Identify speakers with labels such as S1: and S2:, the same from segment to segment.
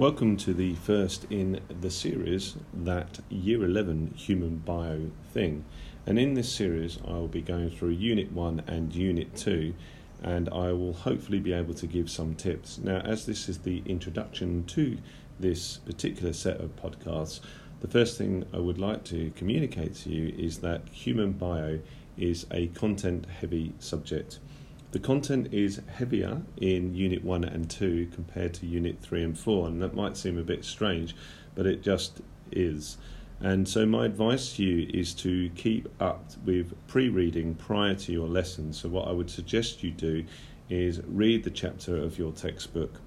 S1: Welcome to the first in the series, that Year 11 Human Bio thing. And in this series, I will be going through Unit 1 and Unit 2, and I will hopefully be able to give some tips. Now, as this is the introduction to this particular set of podcasts, the first thing I would like to communicate to you is that human bio is a content heavy subject. The content is heavier in Unit 1 and 2 compared to Unit 3 and 4, and that might seem a bit strange, but it just is. And so, my advice to you is to keep up with pre reading prior to your lesson. So, what I would suggest you do is read the chapter of your textbook.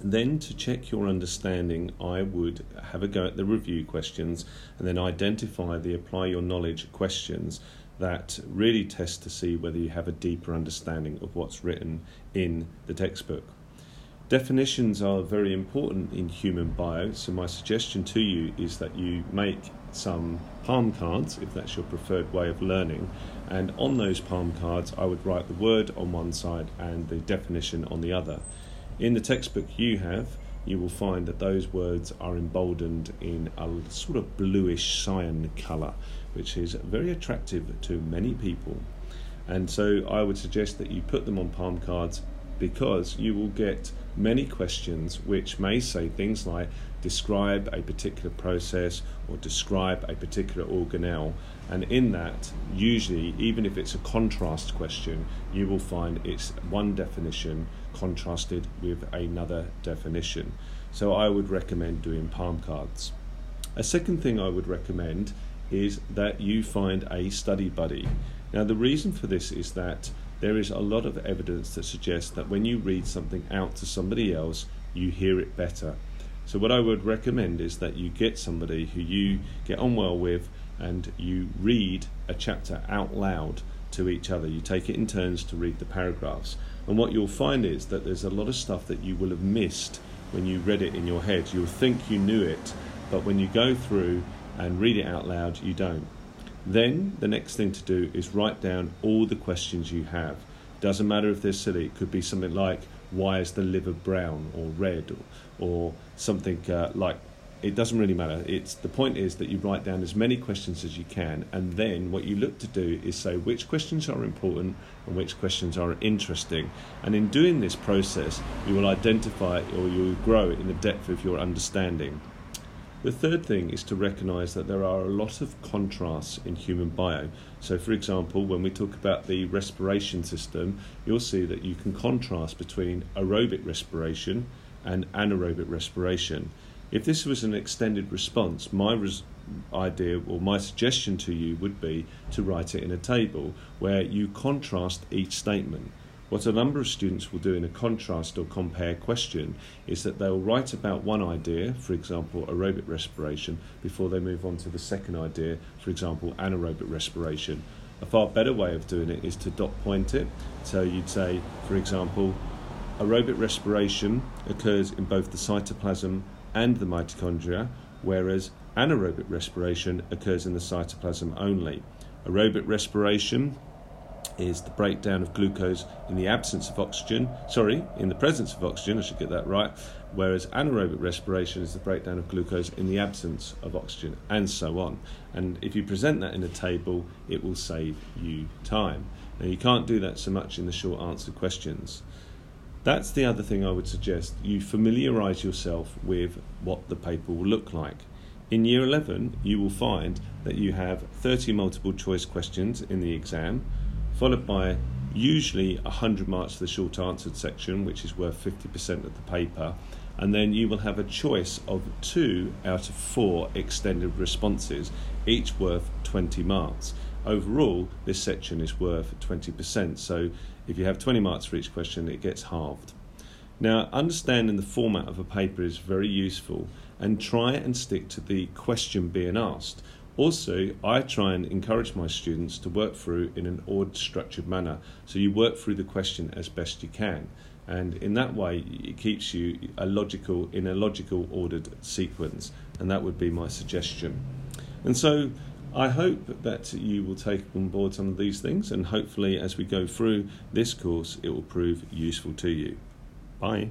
S1: Then, to check your understanding, I would have a go at the review questions and then identify the apply your knowledge questions that really test to see whether you have a deeper understanding of what's written in the textbook. Definitions are very important in human bio, so my suggestion to you is that you make some palm cards, if that's your preferred way of learning, and on those palm cards I would write the word on one side and the definition on the other. In the textbook you have, you will find that those words are emboldened in a sort of bluish cyan colour, which is very attractive to many people. And so I would suggest that you put them on palm cards because you will get many questions which may say things like describe a particular process or describe a particular organelle. And in that, usually, even if it's a contrast question, you will find it's one definition contrasted with another definition. So I would recommend doing palm cards. A second thing I would recommend is that you find a study buddy. Now, the reason for this is that there is a lot of evidence that suggests that when you read something out to somebody else, you hear it better. So, what I would recommend is that you get somebody who you get on well with and you read a chapter out loud to each other. You take it in turns to read the paragraphs. And what you'll find is that there's a lot of stuff that you will have missed when you read it in your head. You'll think you knew it, but when you go through and read it out loud, you don't. Then the next thing to do is write down all the questions you have. Doesn't matter if they're silly. It could be something like, "Why is the liver brown or red?" or, or something uh, like. It doesn't really matter. It's the point is that you write down as many questions as you can, and then what you look to do is say which questions are important and which questions are interesting. And in doing this process, you will identify or you will grow in the depth of your understanding. The third thing is to recognize that there are a lot of contrasts in human bio. So, for example, when we talk about the respiration system, you'll see that you can contrast between aerobic respiration and anaerobic respiration. If this was an extended response, my res- idea or my suggestion to you would be to write it in a table where you contrast each statement. What a number of students will do in a contrast or compare question is that they'll write about one idea, for example, aerobic respiration, before they move on to the second idea, for example, anaerobic respiration. A far better way of doing it is to dot point it. So you'd say, for example, aerobic respiration occurs in both the cytoplasm and the mitochondria, whereas anaerobic respiration occurs in the cytoplasm only. Aerobic respiration is the breakdown of glucose in the absence of oxygen, sorry, in the presence of oxygen, I should get that right, whereas anaerobic respiration is the breakdown of glucose in the absence of oxygen, and so on. And if you present that in a table, it will save you time. Now, you can't do that so much in the short answer questions. That's the other thing I would suggest. You familiarise yourself with what the paper will look like. In year 11, you will find that you have 30 multiple choice questions in the exam followed by usually 100 marks for the short answered section, which is worth 50% of the paper. And then you will have a choice of two out of four extended responses, each worth 20 marks. Overall, this section is worth 20%. So if you have 20 marks for each question, it gets halved. Now, understanding the format of a paper is very useful and try and stick to the question being asked. Also, I try and encourage my students to work through in an ordered, structured manner. So you work through the question as best you can. And in that way, it keeps you a logical, in a logical, ordered sequence. And that would be my suggestion. And so I hope that you will take on board some of these things. And hopefully, as we go through this course, it will prove useful to you. Bye.